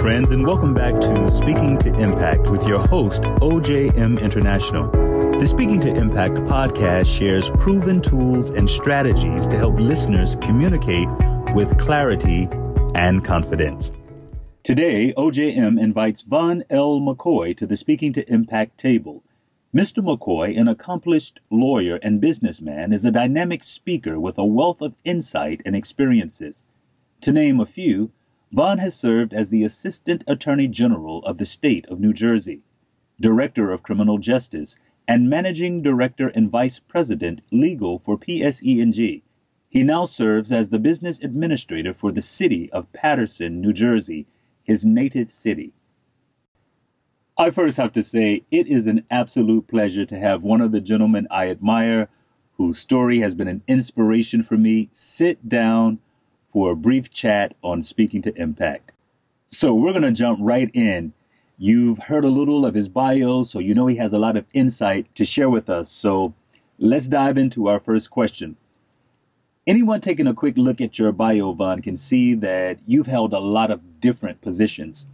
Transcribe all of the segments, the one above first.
friends, and welcome back to Speaking to Impact with your host, OJM International. The Speaking to Impact podcast shares proven tools and strategies to help listeners communicate with clarity and confidence. Today, OJM invites Vaughn L. McKoy to the Speaking to Impact table. Mr. McKoy, an accomplished lawyer and businessman, is a dynamic speaker with a wealth of insight and experiences. To name a few, Vaughn has served as the Assistant Attorney General of the state of New Jersey, Director of Criminal Justice, and Managing Director and Vice President Legal for PSE&G. He now serves as the Business Administrator for the city of Paterson, New Jersey, his native city. I first have to say it is an absolute pleasure to have one of the gentlemen I admire, whose story has been an inspiration for me, sit down for a brief chat on Speaking to Impact. So we're going to jump right in You've heard a little of his bio, so you know he has a lot of insight to share with us. So let's dive into our first question. Anyone taking a quick look at your bio, Vaughn, can see that you've held a lot of different positions.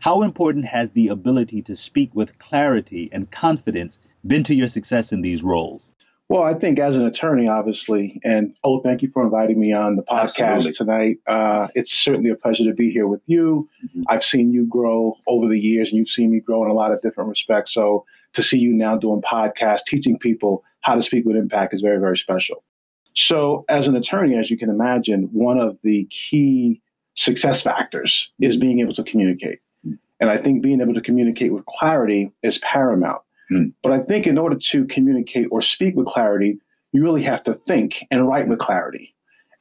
How important has the ability to speak with clarity and confidence been to your success in these roles? Well, I think as an attorney, obviously, and oh, thank you for inviting me on the podcast Absolutely. tonight. Uh, it's certainly a pleasure to be here with you. Mm-hmm. I've seen you grow over the years, and you've seen me grow in a lot of different respects. So to see you now doing podcasts, teaching people how to speak with impact is very, very special. So, as an attorney, as you can imagine, one of the key success factors is being able to communicate. Mm-hmm. And I think being able to communicate with clarity is paramount. Mm. But I think in order to communicate or speak with clarity, you really have to think and write with clarity.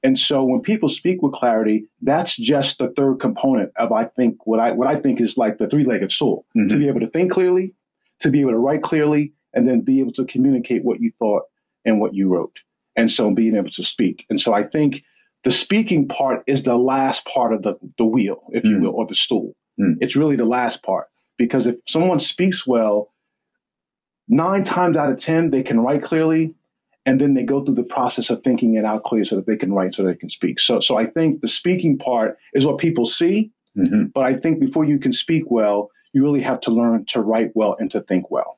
And so when people speak with clarity, that's just the third component of I think what I what I think is like the three-legged stool. Mm-hmm. To be able to think clearly, to be able to write clearly, and then be able to communicate what you thought and what you wrote. And so being able to speak. And so I think the speaking part is the last part of the, the wheel, if mm. you will, or the stool. Mm. It's really the last part. Because if someone speaks well, nine times out of 10, they can write clearly. And then they go through the process of thinking it out clearly so that they can write so they can speak. So, so I think the speaking part is what people see. Mm-hmm. But I think before you can speak well, you really have to learn to write well and to think well.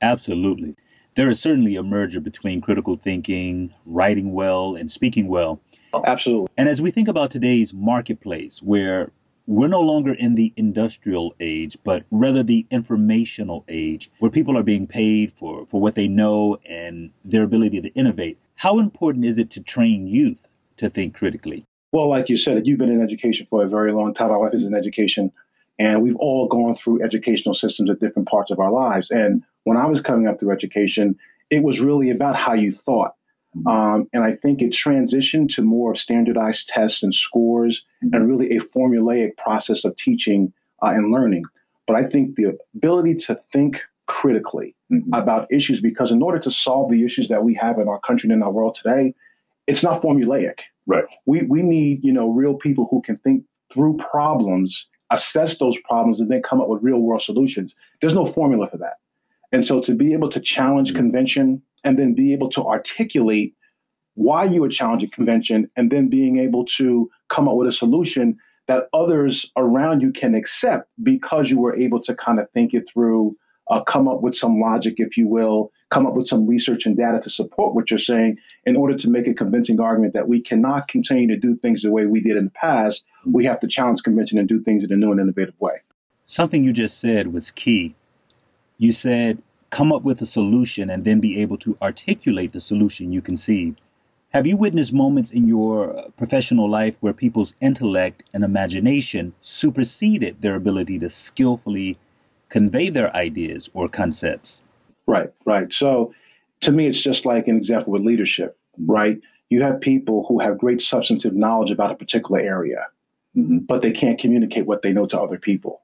Absolutely. There is certainly a merger between critical thinking, writing well, and speaking well. Absolutely. And as we think about today's marketplace, where we're no longer in the industrial age, but rather the informational age where people are being paid for, for what they know and their ability to innovate. How important is it to train youth to think critically? Well, like you said, you've been in education for a very long time. My wife is in education, and we've all gone through educational systems at different parts of our lives. And when I was coming up through education, it was really about how you thought. Um, and I think it transitioned to more of standardized tests and scores mm-hmm. and really a formulaic process of teaching uh, and learning. But I think the ability to think critically mm-hmm. about issues, because in order to solve the issues that we have in our country and in our world today, it's not formulaic. Right. We, we need, you know, real people who can think through problems, assess those problems, and then come up with real world solutions. There's no formula for that. And so to be able to challenge mm-hmm. convention and then be able to articulate why you would challenge a convention and then being able to come up with a solution that others around you can accept because you were able to kind of think it through, uh, come up with some logic, if you will, come up with some research and data to support what you're saying in order to make a convincing argument that we cannot continue to do things the way we did in the past. We have to challenge convention and do things in a new and innovative way. Something you just said was key. You said come up with a solution and then be able to articulate the solution you conceived. Have you witnessed moments in your professional life where people's intellect and imagination superseded their ability to skillfully convey their ideas or concepts? Right, right. So to me, it's just like an example with leadership, right? You have people who have great substantive knowledge about a particular area, mm-hmm. but they can't communicate what they know to other people.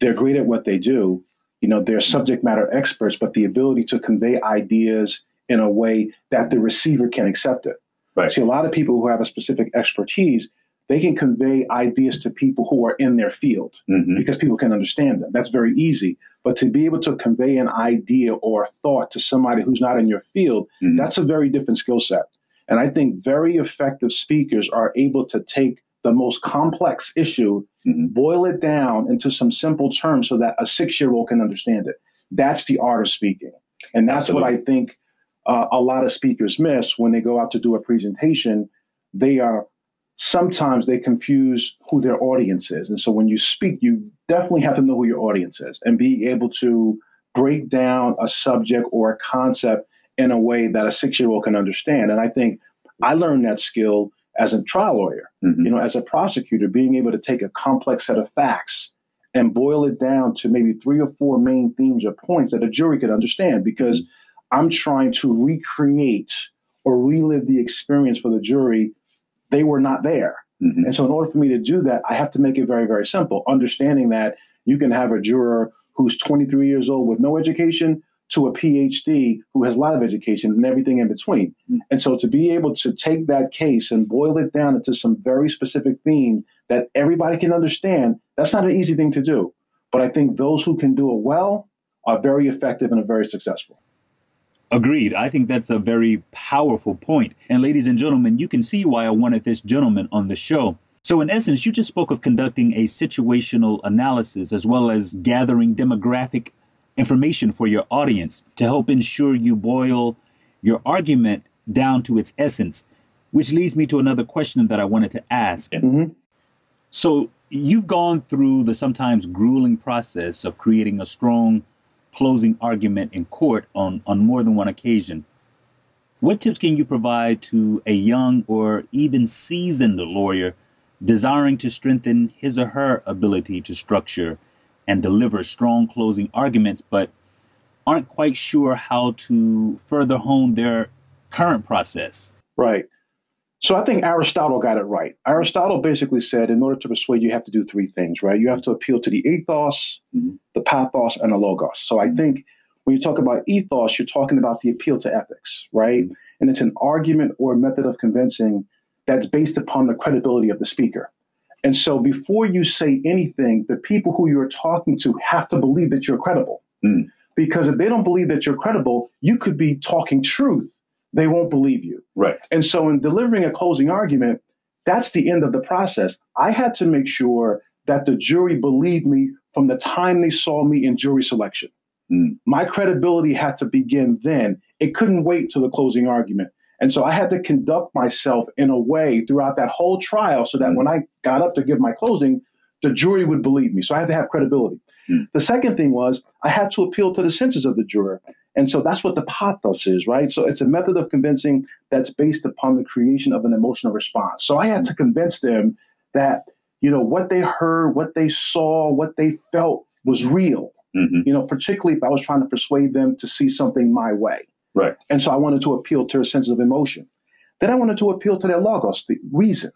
They're great at what they do, you know, they're subject matter experts, but the ability to convey ideas in a way that the receiver can accept it. Right. See, a lot of people who have a specific expertise, they can convey ideas to people who are in their field mm-hmm. because people can understand them. That's very easy. But to be able to convey an idea or a thought to somebody who's not in your field, mm-hmm. that's a very different skill set. And I think very effective speakers are able to take the most complex issue, mm-hmm. boil it down into some simple terms so that a six year old can understand it. That's the art of speaking. And that's Absolutely. what I think uh, a lot of speakers miss when they go out to do a presentation. They are sometimes they confuse who their audience is. And so when you speak, you definitely have to know who your audience is and be able to break down a subject or a concept in a way that a six year old can understand. And I think I learned that skill as a trial lawyer, mm-hmm. you know, as a prosecutor, being able to take a complex set of facts and boil it down to maybe three or four main themes or points that a jury could understand because I'm trying to recreate or relive the experience for the jury. They were not there. Mm-hmm. And so, in order for me to do that, I have to make it very, very simple, understanding that you can have a juror who's 23 years old with no education to a PhD who has a lot of education and everything in between. Mm-hmm. And so, to be able to take that case and boil it down into some very specific theme that everybody can understand, that's not an easy thing to do. But I think those who can do it well are very effective and are very successful. Agreed. I think that's a very powerful point. And ladies and gentlemen, you can see why I wanted this gentleman on the show. So, in essence, you just spoke of conducting a situational analysis as well as gathering demographic information for your audience to help ensure you boil your argument down to its essence, which leads me to another question that I wanted to ask. Mm-hmm. So, you've gone through the sometimes grueling process of creating a strong closing argument in court on, on more than one occasion. What tips can you provide to a young or even seasoned lawyer desiring to strengthen his or her ability to structure and deliver strong closing arguments, but aren't quite sure how to further hone their current process? Right. So I think Aristotle got it right. Aristotle basically said in order to persuade, you have to do three things, right? You have to appeal to the ethos, mm-hmm. the pathos, and the logos. So I think when you talk about ethos, you're talking about the appeal to ethics, right? Mm-hmm. And it's an argument or method of convincing that's based upon the credibility of the speaker. And so before you say anything, the people who you're talking to have to believe that you're credible. Mm. Because if they don't believe that you're credible, you could be talking truth they won't believe you. Right. And so in delivering a closing argument, that's the end of the process. I had to make sure that the jury believed me from the time they saw me in jury selection. Mm. My credibility had to begin then. It couldn't wait till the closing argument. And so I had to conduct myself in a way throughout that whole trial so that mm. when I got up to give my closing, the jury would believe me. So I had to have credibility. Mm. The second thing was I had to appeal to the senses of the juror. And so that's what the pathos is, right? So it's a method of convincing that's based upon the creation of an emotional response. So I had to convince them that, you know, what they heard, what they saw, what they felt was real. Mm-hmm. You know, particularly if I was trying to persuade them to see something my way. Right. And so I wanted to appeal to their sense of emotion. Then I wanted to appeal to their logos, the reason,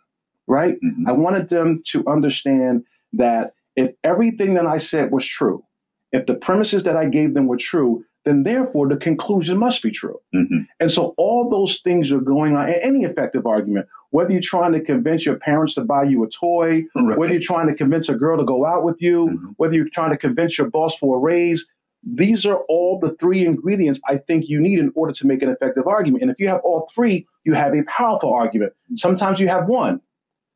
right? Mm-hmm. I wanted them to understand that if everything that I said was true, if the premises that I gave them were true, then therefore the conclusion must be true. Mm-hmm. And so all those things are going on in any effective argument, whether you're trying to convince your parents to buy you a toy, right. whether you're trying to convince a girl to go out with you, mm-hmm. whether you're trying to convince your boss for a raise, these are all the three ingredients I think you need in order to make an effective argument. And if you have all three, you have a powerful argument. Sometimes you have one,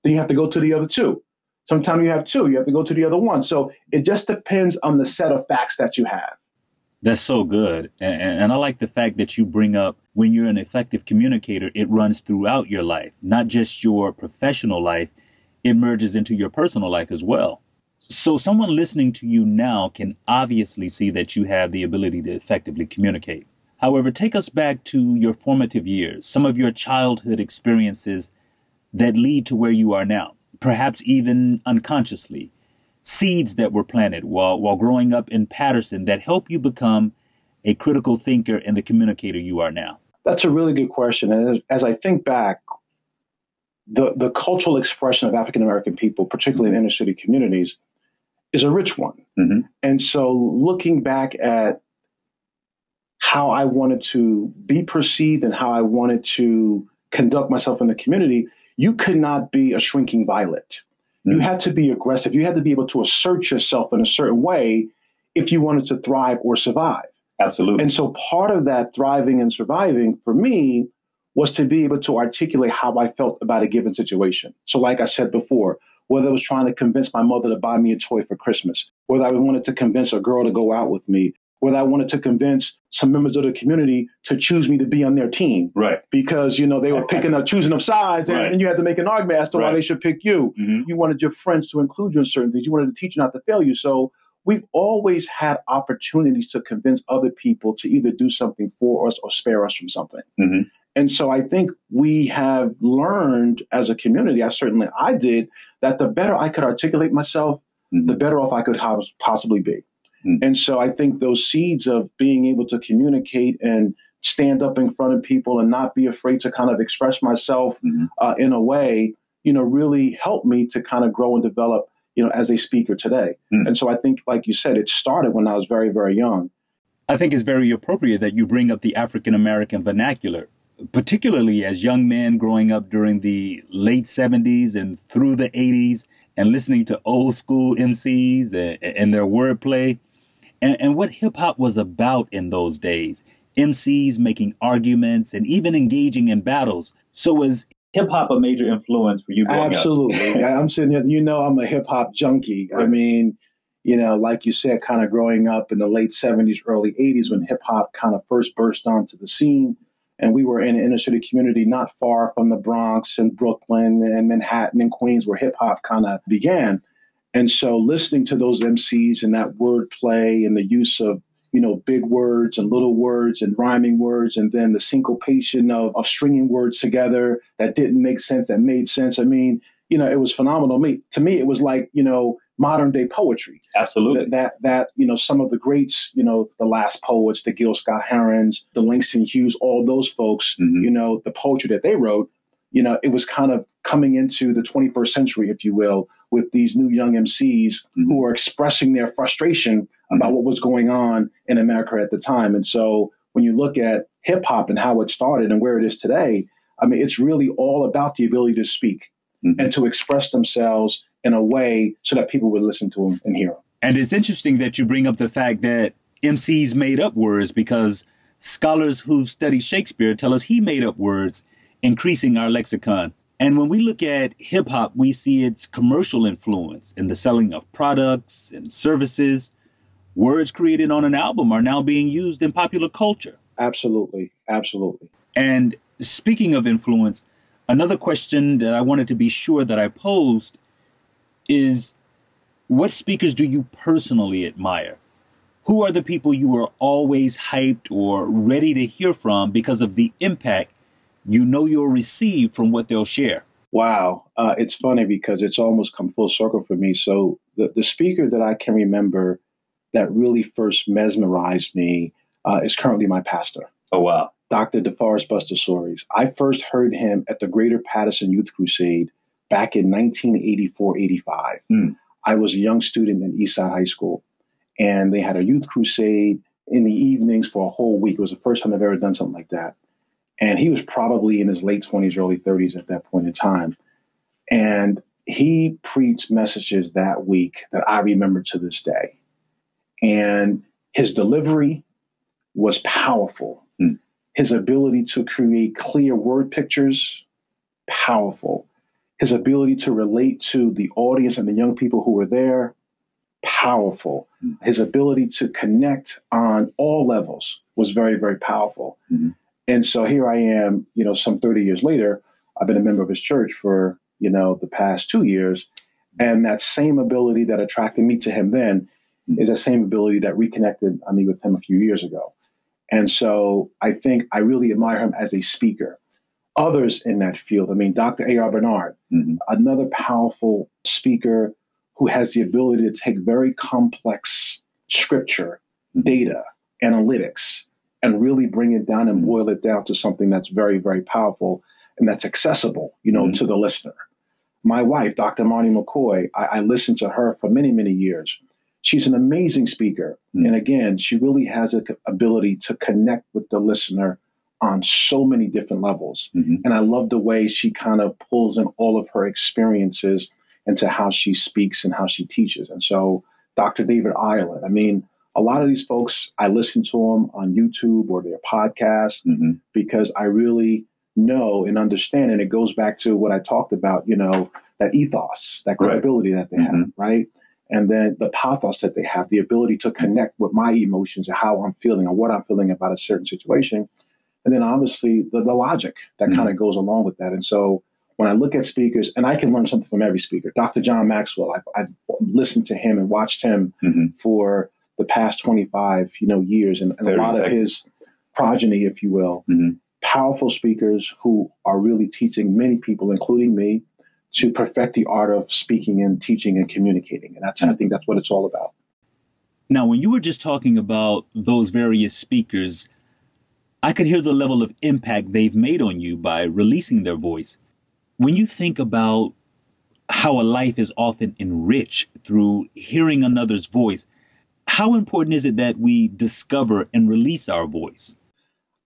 then you have to go to the other two. Sometimes you have two, you have to go to the other one. So it just depends on the set of facts that you have. That's so good. And, and, I like the fact that you bring up when you're an effective communicator, it runs throughout your life, not just your professional life, it merges into your personal life as well. So, someone listening to you now can obviously see that you have the ability to effectively communicate. However, take us back to your formative years, some of your childhood experiences that lead to where you are now, perhaps even unconsciously seeds that were planted while, while growing up in Paterson that help you become a critical thinker and the communicator you are now? That's a really good question. And as, as I think back, the, the cultural expression of African American people, particularly in inner city communities, is a rich one. Mm-hmm. And so looking back at how I wanted to be perceived and how I wanted to conduct myself in the community, you could not be a shrinking violet. You mm-hmm. had to be aggressive. You had to be able to assert yourself in a certain way if you wanted to thrive or survive. Absolutely. And so part of that thriving and surviving for me was to be able to articulate how I felt about a given situation. So, like I said before, whether I was trying to convince my mother to buy me a toy for Christmas, whether I wanted to convince a girl to go out with me, whether I wanted to convince some members of the community to choose me to be on their team. Right. Because, you know, they were picking up, choosing up sides and, right. and you had to make an argument as to right. why they should pick you. Mm-hmm. You wanted your friends to include you in certain things. You wanted the teacher not to fail you. So we've always had opportunities to convince other people to either do something for us or spare us from something. Mm-hmm. And so I think we have learned as a community, I certainly I did, that the better I could articulate myself, mm-hmm. the better off I could possibly be. Mm-hmm. And so I think those seeds of being able to communicate and stand up in front of people and not be afraid to kind of express myself mm-hmm. uh, in a way, you know, really helped me to kind of grow and develop, you know, as a speaker today. Mm. And so I think, like you said, it started when I was very, very young. I think it's very appropriate that you bring up the African American vernacular particularly as young men growing up during the late 70s and through the 80s and listening to old school MCs and, and their wordplay and, and what hip hop was about in those days. MCs making arguments and even engaging in battles. So was hip hop a major influence for you? Absolutely. I'm sitting here, you know, I'm a hip hop junkie. Right. I mean, you know, like you said, kind of growing up in the late 70s, early 80s when hip hop kind of first burst onto the scene and we were in an inner city community not far from the Bronx and Brooklyn and Manhattan and Queens where hip hop kind of began. And so listening to those MCs and that wordplay and the use of you know, big words and little words and rhyming words, and then the syncopation of, of stringing words together that didn't make sense, that made sense. I mean, you know, it was phenomenal. Me, to me, it was like, you know, modern day poetry. Absolutely. That, that, that, you know, some of the greats, you know, the last poets, the Gil Scott Herons, the Langston Hughes, all those folks, mm-hmm. you know, the poetry that they wrote, you know, it was kind of coming into the 21st century, if you will, with these new young MCs mm-hmm. who are expressing their frustration mm-hmm. about what was going on in America at the time. And so when you look at hip hop and how it started and where it is today, I mean, it's really all about the ability to speak mm-hmm. and to express themselves in a way so that people would listen to them and hear them. And it's interesting that you bring up the fact that MCs made up words because scholars who've studied Shakespeare tell us he made up words, increasing our lexicon. And when we look at hip hop, we see its commercial influence in the selling of products and services. Words created on an album are now being used in popular culture. Absolutely. Absolutely. And speaking of influence, another question that I wanted to be sure that I posed is what speakers do you personally admire? Who are the people you are always hyped or ready to hear from because of the impact you know you'll receive from what they'll share? Wow. Uh, it's funny because it's almost come full circle for me. So, the, the speaker that I can remember that really first mesmerized me uh, is currently my pastor. Oh, wow. Dr. DeForest Buster Soaries. I first heard him at the Greater Paterson Youth Crusade back in 1984 85. Mm. I was a young student in Eastside High School, and they had a youth crusade in the evenings for a whole week. It was the first time I've ever done something like that. And he was probably in his late 20s, early 30s at that point in time. And he preached messages that week that I remember to this day. And his delivery was powerful. Mm. His ability to create clear word pictures, powerful his ability to relate to the audience and the young people who were there, powerful. Mm-hmm. His ability to connect on all levels was very, very powerful. Mm-hmm. And so here I am, you know, some 30 years later, I've been a member of his church for, you know, the past two years. And that same ability that attracted me to him then mm-hmm. is that same ability that reconnected me with him a few years ago. And so I think I really admire him as a speaker others in that field. I mean, Dr. A.R. Bernard, mm-hmm. another powerful speaker who has the ability to take very complex scripture, mm-hmm. data, analytics, and really bring it down and mm-hmm. boil it down to something that's very, very powerful and that's accessible, you know, mm-hmm. to the listener. My wife, Dr. Marnie McKoy, I, I, listened to her for many, many years. She's an amazing speaker. Mm-hmm. And again, she really has an ability to connect with the listener on so many different levels. Mm-hmm. And I love the way she kind of pulls in all of her experiences into how she speaks and how she teaches. And so, Dr. David Ireland, I mean, a lot of these folks, I listen to them on YouTube or their podcasts mm-hmm. because I really know and understand. And it goes back to what I talked about, you know, that ethos, that credibility right. that they mm-hmm. have, right? And then the pathos that they have, the ability to connect with my emotions and how I'm feeling or what I'm feeling about a certain situation. And then obviously the, the logic that mm-hmm. kind of goes along with that. And so when I look at speakers, and I can learn something from every speaker. Dr. John Maxwell, I've, I've listened to him and watched him mm-hmm. for the past 25, you know, years, and, and a lot effective. of his progeny, if you will, mm-hmm. powerful speakers who are really teaching many people, including me, to perfect the art of speaking and teaching and communicating. And that's, mm-hmm. I think that's what it's all about. Now, when you were just talking about those various speakers, I could hear the level of impact they've made on you by releasing their voice. When you think about how a life is often enriched through hearing another's voice, how important is it that we discover and release our voice?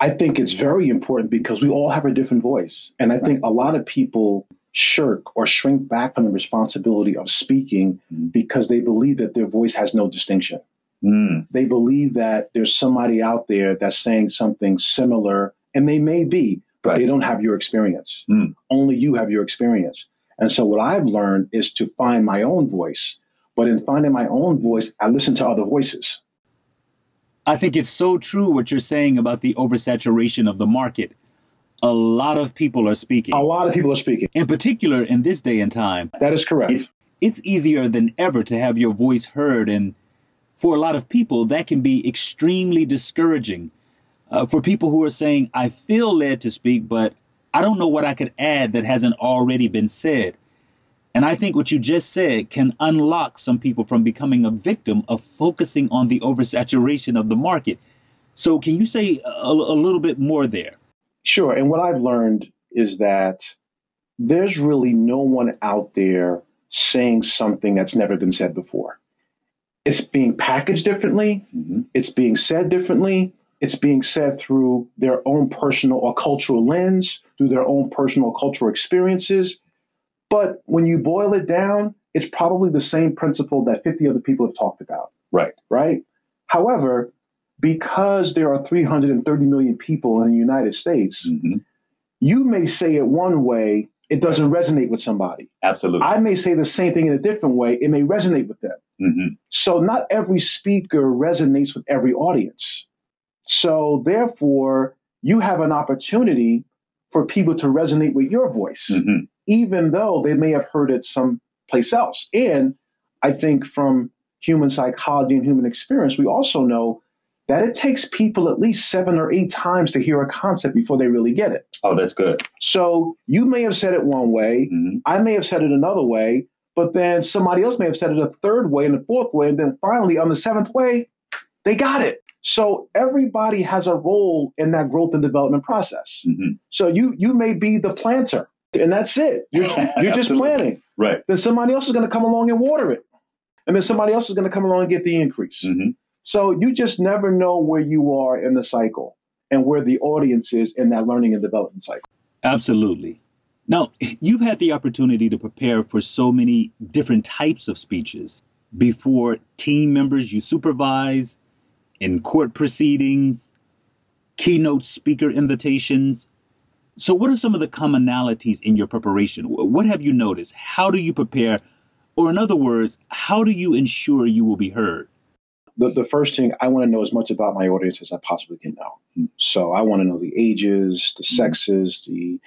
I think it's very important because we all have a different voice. And I think a lot of people shirk or shrink back from the responsibility of speaking mm. because they believe that their voice has no distinction. Mm. They believe that there's somebody out there that's saying something similar, and they may be, but right. they don't have your experience. Mm. Only you have your experience. And so, what I've learned is to find my own voice. But in finding my own voice, I listen to other voices. I think it's so true what you're saying about the oversaturation of the market. A lot of people are speaking. A lot of people are speaking. In particular, in this day and time. That is correct. It's, it's easier than ever to have your voice heard. And for a lot of people, that can be extremely discouraging. Uh, for people who are saying, I feel led to speak, but I don't know what I could add that hasn't already been said. And I think what you just said can unlock some people from becoming a victim of focusing on the oversaturation of the market. So, can you say a, a little bit more there? Sure. And what I've learned is that there's really no one out there saying something that's never been said before. It's being packaged differently, mm-hmm. it's being said differently, it's being said through their own personal or cultural lens, through their own personal cultural experiences but when you boil it down, it's probably the same principle that 50 other people have talked about. Right. Right. However, because there are 330 million people in the United States, mm-hmm. you may say it one way, it doesn't resonate with somebody. Absolutely. I may say the same thing in a different way, it may resonate with them. Mm-hmm. So, not every speaker resonates with every audience. So, therefore, you have an opportunity for people to resonate with your voice. Mm-hmm even though they may have heard it someplace else. And I think from human psychology and human experience, we also know that it takes people at least seven or eight times to hear a concept before they really get it. Oh, that's good. So you may have said it one way, mm-hmm. I may have said it another way, but then somebody else may have said it a third way and a fourth way, and then finally on the seventh way, they got it. So everybody has a role in that growth and development process. Mm-hmm. So you you may be the planter and that's it. You're, you're just planting. Right. Then somebody else is going to come along and water it. And then somebody else is going to come along and get the increase. Mm-hmm. So you just never know where you are in the cycle and where the audience is in that learning and development cycle. Absolutely. Now, you've had the opportunity to prepare for so many different types of speeches before team members you supervise, in court proceedings, keynote speaker invitations, so, what are some of the commonalities in your preparation? What have you noticed? How do you prepare? Or, in other words, how do you ensure you will be heard? The, the first thing I want to know as much about my audience as I possibly can know. So, I want to know the ages, the mm-hmm. sexes, the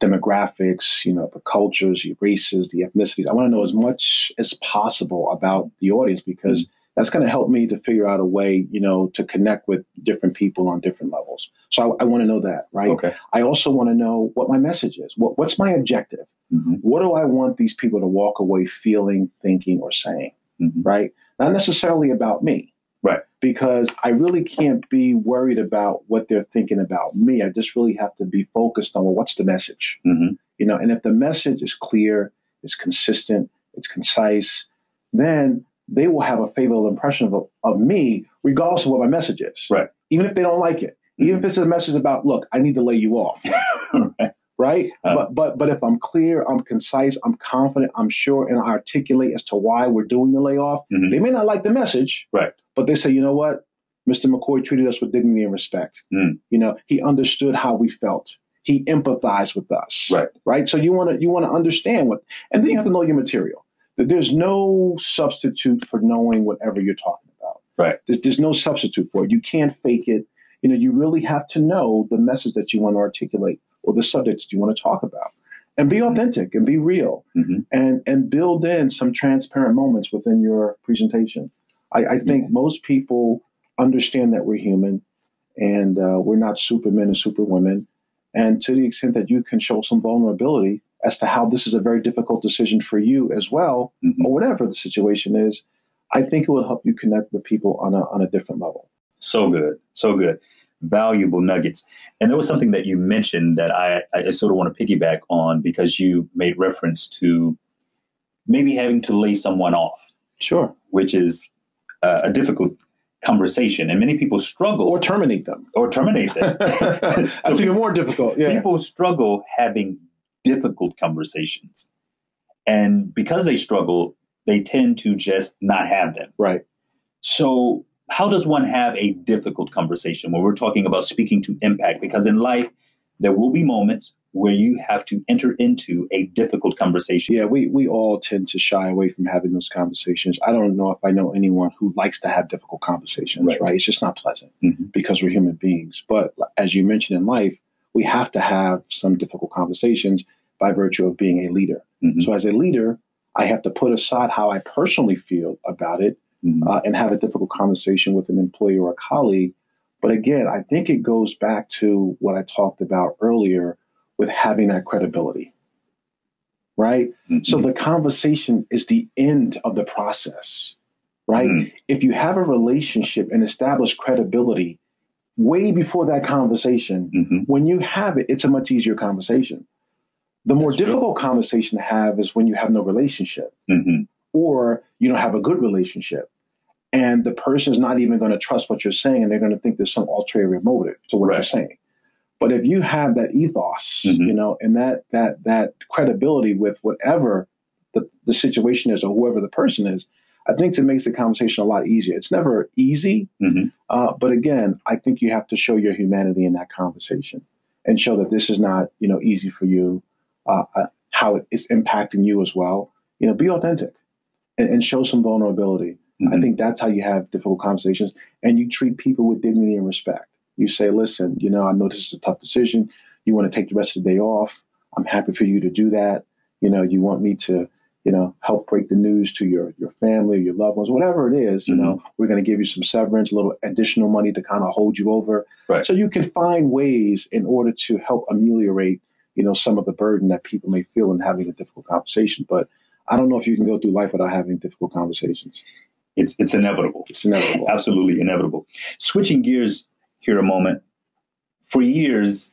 demographics, you know, the cultures, the races, the ethnicities. I want to know as much as possible about the audience because. Mm-hmm that's going to help me to figure out a way, you know, to connect with different people on different levels. So I, I want to know that, right? Okay. I also want to know what my message is. What, what's my objective? Mm-hmm. What do I want these people to walk away feeling, thinking, or saying? Mm-hmm. Right? Not necessarily about me. Right. Because I really can't be worried about what they're thinking about me. I just really have to be focused on well, what's the message? Mm-hmm. You know, and if the message is clear, it's consistent, it's concise, then they will have a favorable impression of, of me, regardless of what my message is. Right. Even if they don't like it. Mm-hmm. Even if it's a message about, look, I need to lay you off. right. Right? Um, but but but if I'm clear, I'm concise, I'm confident, I'm sure, and I articulate as to why we're doing the layoff, mm-hmm. they may not like the message. Right. But they say, you know what? Mr. McKoy treated us with dignity and respect. Mm. You know, he understood how we felt. he empathized with us. Right. Right. So you want to you want to understand what, and then you have to know your material. That there's no substitute for knowing whatever you're talking about. Right. There's, there's no substitute for it. You can't fake it. You know, you really have to know the message that you want to articulate or the subject that you want to talk about, and be authentic and be real, mm-hmm. and and build in some transparent moments within your presentation. I, I think mm-hmm. most people understand that we're human and uh, we're not supermen and superwomen. And to the extent that you can show some vulnerability as to how this is a very difficult decision for you as well, mm-hmm. or whatever the situation is, I think it will help you connect with people on a, on a different level. So good. So good. Valuable nuggets. And there was something that you mentioned that I, I sort of want to piggyback on because you made reference to maybe having to lay someone off. Sure. Which is uh, a difficult conversation, and many people struggle or terminate them or terminate them. That's even more difficult. Yeah. People struggle having difficult conversations, and because they struggle, they tend to just not have them. Right. So, how does one have a difficult conversation when we're talking about speaking to impact? Because in life, there will be moments where you have to enter into a difficult conversation. Yeah, we, we all tend to shy away from having those conversations. I don't know if I know anyone who likes to have difficult conversations, right? right? It's just not pleasant mm-hmm. because we're human beings. But as you mentioned in life, we have to have some difficult conversations by virtue of being a leader. Mm-hmm. So as a leader, I have to put aside how I personally feel about it mm-hmm. uh, and have a difficult conversation with an employee or a colleague. But again, I think it goes back to what I talked about earlier with having that credibility. Right? Mm-hmm. So the conversation is the end of the process. Right? Mm-hmm. If you have a relationship and establish credibility way before that conversation, mm-hmm. when you have it, it's a much easier conversation. The more That's difficult true. conversation to have is when you have no relationship mm-hmm. or you don't have a good relationship. And the person is not even going to trust what you're saying and they're going to think there's some ulterior motive to what right. you're saying. But if you have that ethos, mm-hmm. you know, and that that that credibility with whatever the, the situation is or whoever the person is, I think it makes the conversation a lot easier. It's never easy, mm-hmm. uh, but again, I think you have to show your humanity in that conversation and show that this is not, you know, easy for you, uh, uh, how it is impacting you as well. You know, be authentic and, and show some vulnerability. Mm-hmm. I think that's how you have difficult conversations, and you treat people with dignity and respect. You say, listen, you know, I know this is a tough decision. You want to take the rest of the day off. I'm happy for you to do that. You know, you want me to, you know, help break the news to your your family, your loved ones, whatever it is. You mm-hmm. know, we're going to give you some severance, a little additional money to kind of hold you over. Right. So you can find ways in order to help ameliorate, you know, some of the burden that people may feel in having a difficult conversation. But I don't know if you can go through life without having difficult conversations. It's it's inevitable. It's inevitable. Absolutely inevitable. Switching gears here a moment. For years,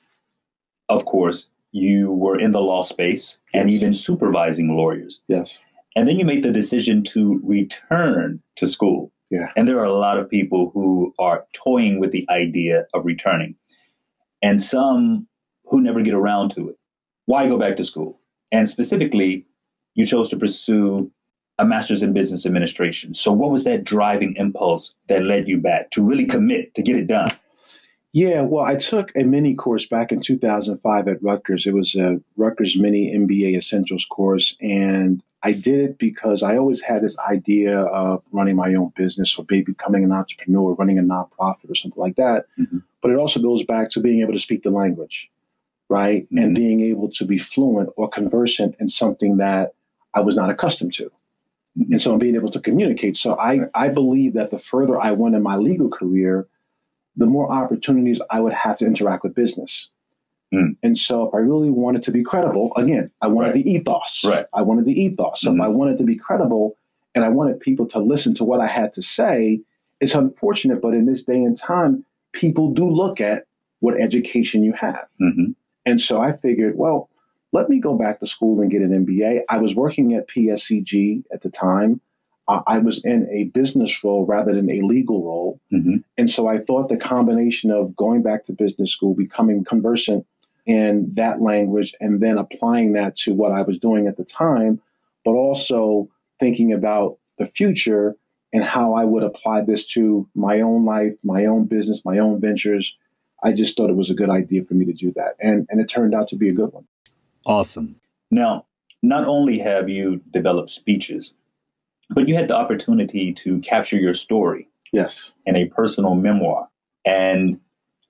of course, you were in the law space yes. and even supervising lawyers. Yes. And then you made the decision to return to school. Yeah. And there are a lot of people who are toying with the idea of returning, and some who never get around to it. Why go back to school? And specifically, you chose to pursue a master's in business administration. So, what was that driving impulse that led you back to really commit to get it done? Yeah, well, I took a mini course back in 2005 at Rutgers. It was a Rutgers Mini MBA Essentials course. And I did it because I always had this idea of running my own business or maybe becoming an entrepreneur, running a nonprofit or something like that. Mm-hmm. But it also goes back to being able to speak the language, right? Mm-hmm. And being able to be fluent or conversant in something that I was not accustomed to. And so I'm being able to communicate. So I, I believe that the further I went in my legal career, the more opportunities I would have to interact with business. Mm. And so if I really wanted to be credible, again, I wanted right. the ethos. Right. I wanted the ethos. So mm-hmm. if I wanted to be credible and I wanted people to listen to what I had to say, it's unfortunate, but in this day and time, people do look at what education you have. Mm-hmm. And so I figured, well, let me go back to school and get an MBA. I was working at PSEG at the time. I was in a business role rather than a legal role. Mm-hmm. And so I thought the combination of going back to business school, becoming conversant in that language, and then applying that to what I was doing at the time, but also thinking about the future and how I would apply this to my own life, my own business, my own ventures. I just thought it was a good idea for me to do that. And, and it turned out to be a good one. Awesome. Now, not only have you developed speeches, but you had the opportunity to capture your story. Yes. In a personal memoir. And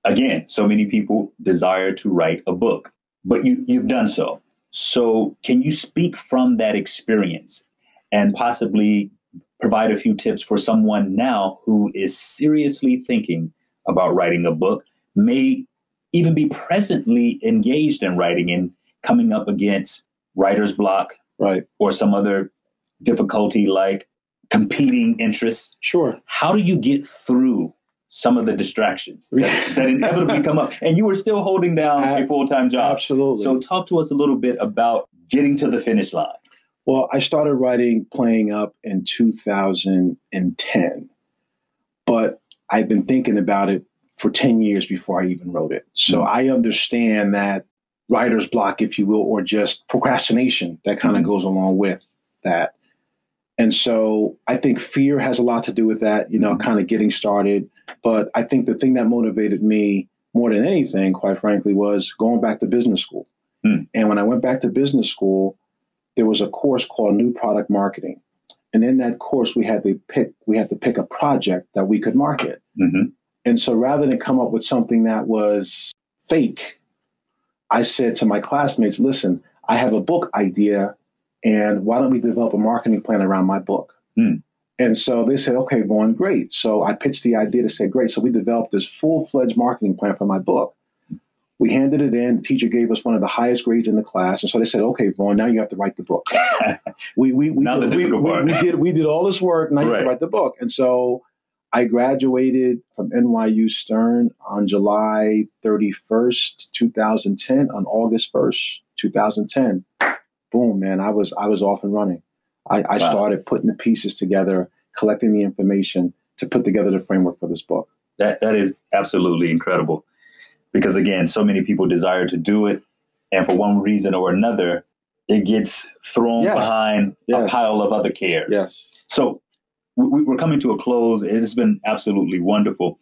again, so many people desire to write a book, but you, you've done so. So, can you speak from that experience and possibly provide a few tips for someone now who is seriously thinking about writing a book, may even be presently engaged in writing and coming up against writer's block, right, or some other difficulty like competing interests? Sure. How do you get through some of the distractions that, that inevitably come up. And you were still holding down a full time job. Absolutely. So, talk to us a little bit about getting to the finish line. Well, I started writing Playing Up in 2010, but I've been thinking about it for 10 years before I even wrote it. So, mm-hmm. I understand that writer's block, if you will, or just procrastination that kind of mm-hmm. goes along with that. And so I think fear has a lot to do with that, you know, mm-hmm. kind of getting started. But I think the thing that motivated me more than anything, quite frankly, was going back to business school. Mm. And when I went back to business school, there was a course called New Product Marketing. And in that course, we had to pick we had to pick a project that we could market. Mm-hmm. And so rather than come up with something that was fake, I said to my classmates, listen, I have a book idea and why don't we develop a marketing plan around my book? Mm. And so they said, okay, Vaughn, great. So I pitched the idea to say, great. So we developed this full fledged marketing plan for my book. We handed it in. The teacher gave us one of the highest grades in the class. And so they said, okay, Vaughn, now you have to write the book. we, we, we, now did, we. We, we, did, we did all this work. Now right. you have to write the book. And so I graduated from NYU Stern on July 31st, 2010, on August 1st, 2010 boom, man, I was I was off and running. I, I wow. started putting the pieces together, collecting the information to put together the framework for this book. That that is absolutely incredible. Because again, so many people desire to do it, and for one reason or another, it gets thrown yes. behind yes. a pile of other cares. Yes. So we're coming to a close. It has been absolutely wonderful.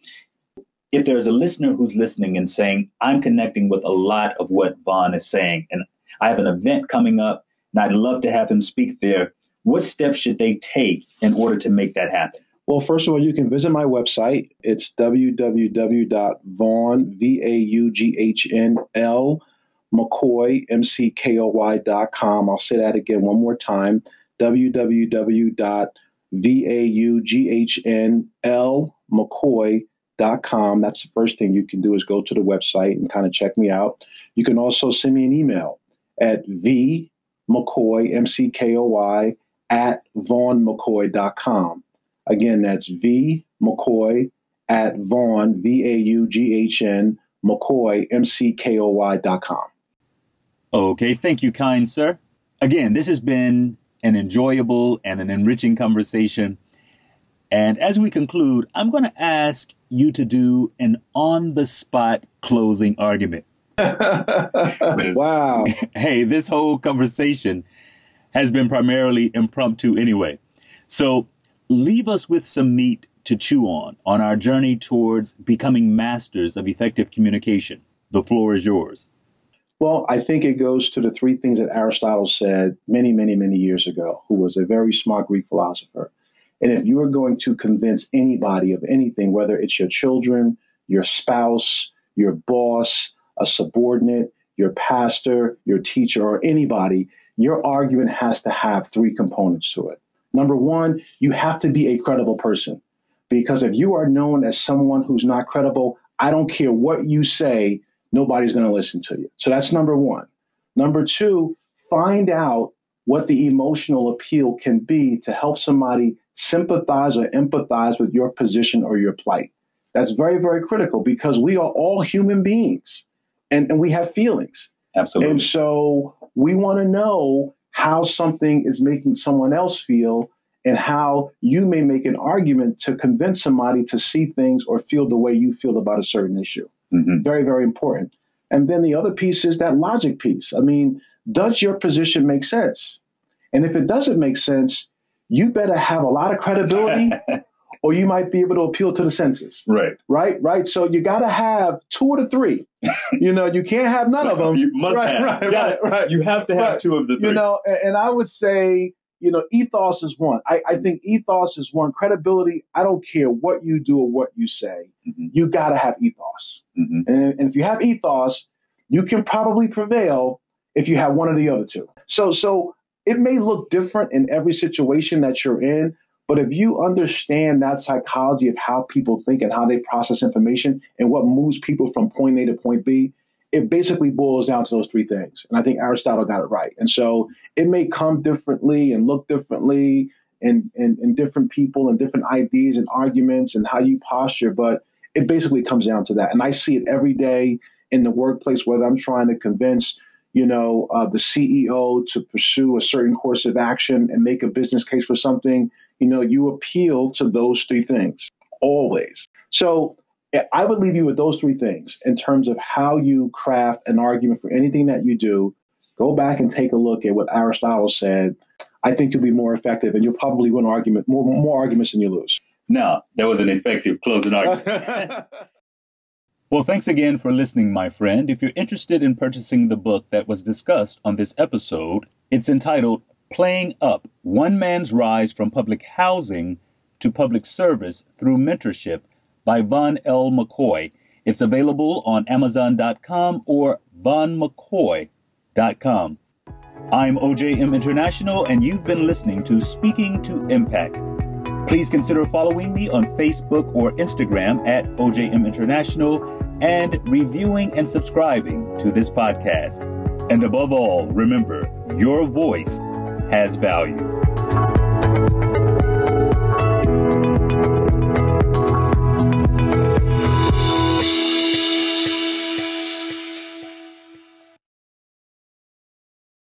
If there's a listener who's listening and saying, I'm connecting with a lot of what Vaughn is saying, and I have an event coming up and I'd love to have him speak there. What steps should they take in order to make that happen? Well, first of all, you can visit my website. It's www.vaughn, V-A-U-G-H-N-L, McKoy, M-C-K-O-Y dot com. I'll say that again one more time. www.vaughnl, McKoy, dot com. That's the first thing you can do is go to the website and kind of check me out. You can also send me an email at v McKoy, M C K O Y, at vaughnmckoy.com. Again, that's V McKoy at Vaughn, V A U G H N, McKoy, M C K O Y.com. Okay, thank you, kind sir. Again, this has been an enjoyable and an enriching conversation. And as we conclude, I'm going to ask you to do an on the spot closing argument. wow. Hey, this whole conversation has been primarily impromptu anyway. So leave us with some meat to chew on on our journey towards becoming masters of effective communication. The floor is yours. Well, I think it goes to the three things that Aristotle said many, many, many years ago, who was a very smart Greek philosopher. And if you are going to convince anybody of anything, whether it's your children, your spouse, your boss, a subordinate, your pastor, your teacher, or anybody, your argument has to have three components to it. Number one, you have to be a credible person. Because if you are known as someone who's not credible, I don't care what you say, nobody's going to listen to you. So that's number one. Number two, find out what the emotional appeal can be to help somebody sympathize or empathize with your position or your plight. That's very, very critical because we are all human beings and, and we have feelings. Absolutely. And so we want to know how something is making someone else feel and how you may make an argument to convince somebody to see things or feel the way you feel about a certain issue. Mm-hmm. Very, very important. And then the other piece is that logic piece. I mean, does your position make sense? And if it doesn't make sense, you better have a lot of credibility or you might be able to appeal to the senses. Right. Right. Right. So you got to have two of the three. you know, you can't have none of them. You must right, have. Right, Yeah. right, right. You have to have Right. two of the three. You know, and, and I would say, you know, ethos is one. I, I think ethos is one. Credibility, I don't care what you do or what you say, Mhm. you got to have ethos. Mhm. And, and if you have ethos, you can probably prevail if you have one or the other two. So, so it may look different in every situation that you're in, but if you understand that psychology of how people think and how they process information and what moves people from point A to point B, it basically boils down to those three things. And I think Aristotle got it right. And so it may come differently and look differently in, in, in different people and different ideas and arguments and how you posture, but it basically comes down to that. And I see it every day in the workplace, whether I'm trying to convince, you know, uh, the CEO to pursue a certain course of action and make a business case for something, you know, you appeal to those three things always. So I would leave you with those three things in terms of how you craft an argument for anything that you do. Go back and take a look at what Aristotle said. I think you'll be more effective, and you'll probably win argument more more arguments than you lose. Now, that was an effective closing argument. Well, thanks again for listening, my friend. If you're interested in purchasing the book that was discussed on this episode, it's entitled Playing Up One Man's Rise from Public Housing to Public Service Through Mentorship by Vaughn L. McKoy. It's available on Amazon.com or vaughnmckoy.com. I'm OJM International, and you've been listening to Speaking to Impact. Please consider following me on Facebook or Instagram at OJM International and reviewing and subscribing to this podcast. And above all, remember, your voice has value.